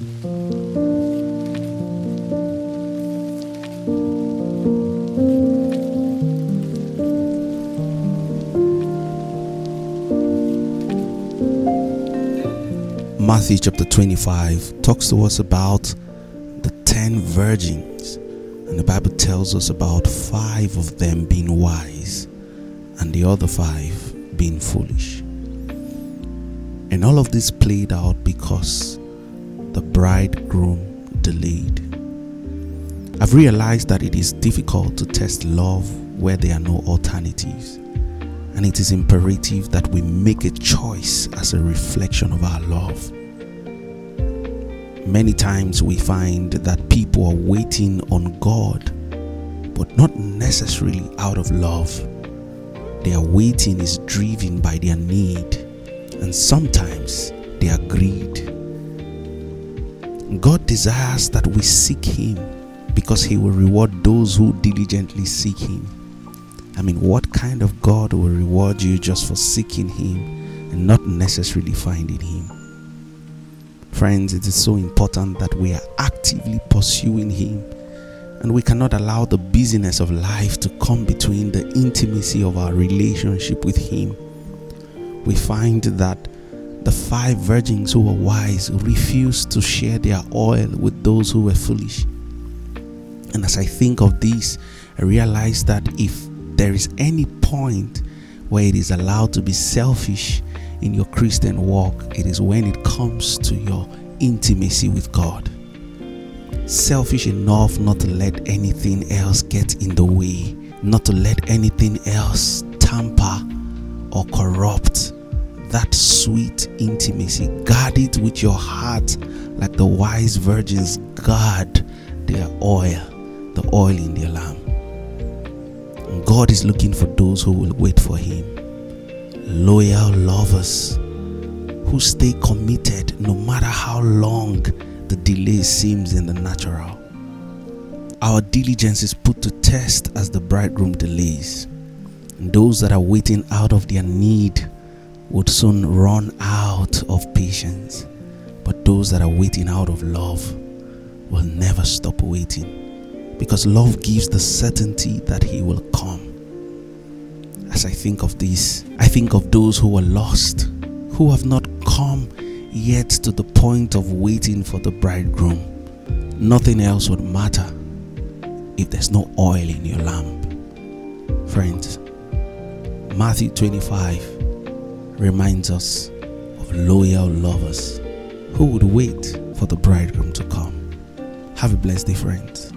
Matthew chapter 25 talks to us about the 10 virgins, and the Bible tells us about five of them being wise and the other five being foolish. And all of this played out because the bridegroom delayed. I've realized that it is difficult to test love where there are no alternatives. And it is imperative that we make a choice as a reflection of our love. Many times we find that people are waiting on God, but not necessarily out of love. Their waiting is driven by their need, and sometimes their greed. God desires that we seek Him because He will reward those who diligently seek Him. I mean, what kind of God will reward you just for seeking Him and not necessarily finding Him? Friends, it is so important that we are actively pursuing Him and we cannot allow the busyness of life to come between the intimacy of our relationship with Him. We find that the five virgins who were wise refused to share their oil with those who were foolish. And as I think of this, I realize that if there is any point where it is allowed to be selfish in your Christian walk, it is when it comes to your intimacy with God. Selfish enough not to let anything else get in the way, not to let anything else tamper or corrupt that sweet intimacy. Guard it with your heart like the wise virgins guard their oil, the oil in their lamp. God is looking for those who will wait for Him. Loyal lovers who stay committed no matter how long the delay seems in the natural. Our diligence is put to test as the bridegroom delays. And those that are waiting out of their need would soon run out of patience. But those that are waiting out of love will never stop waiting because love gives the certainty that He will come. As I think of this, I think of those who are lost, who have not come yet to the point of waiting for the bridegroom. Nothing else would matter if there's no oil in your lamp. Friends, Matthew 25 reminds us of loyal lovers who would wait for the bridegroom to come. Have a blessed day, friends.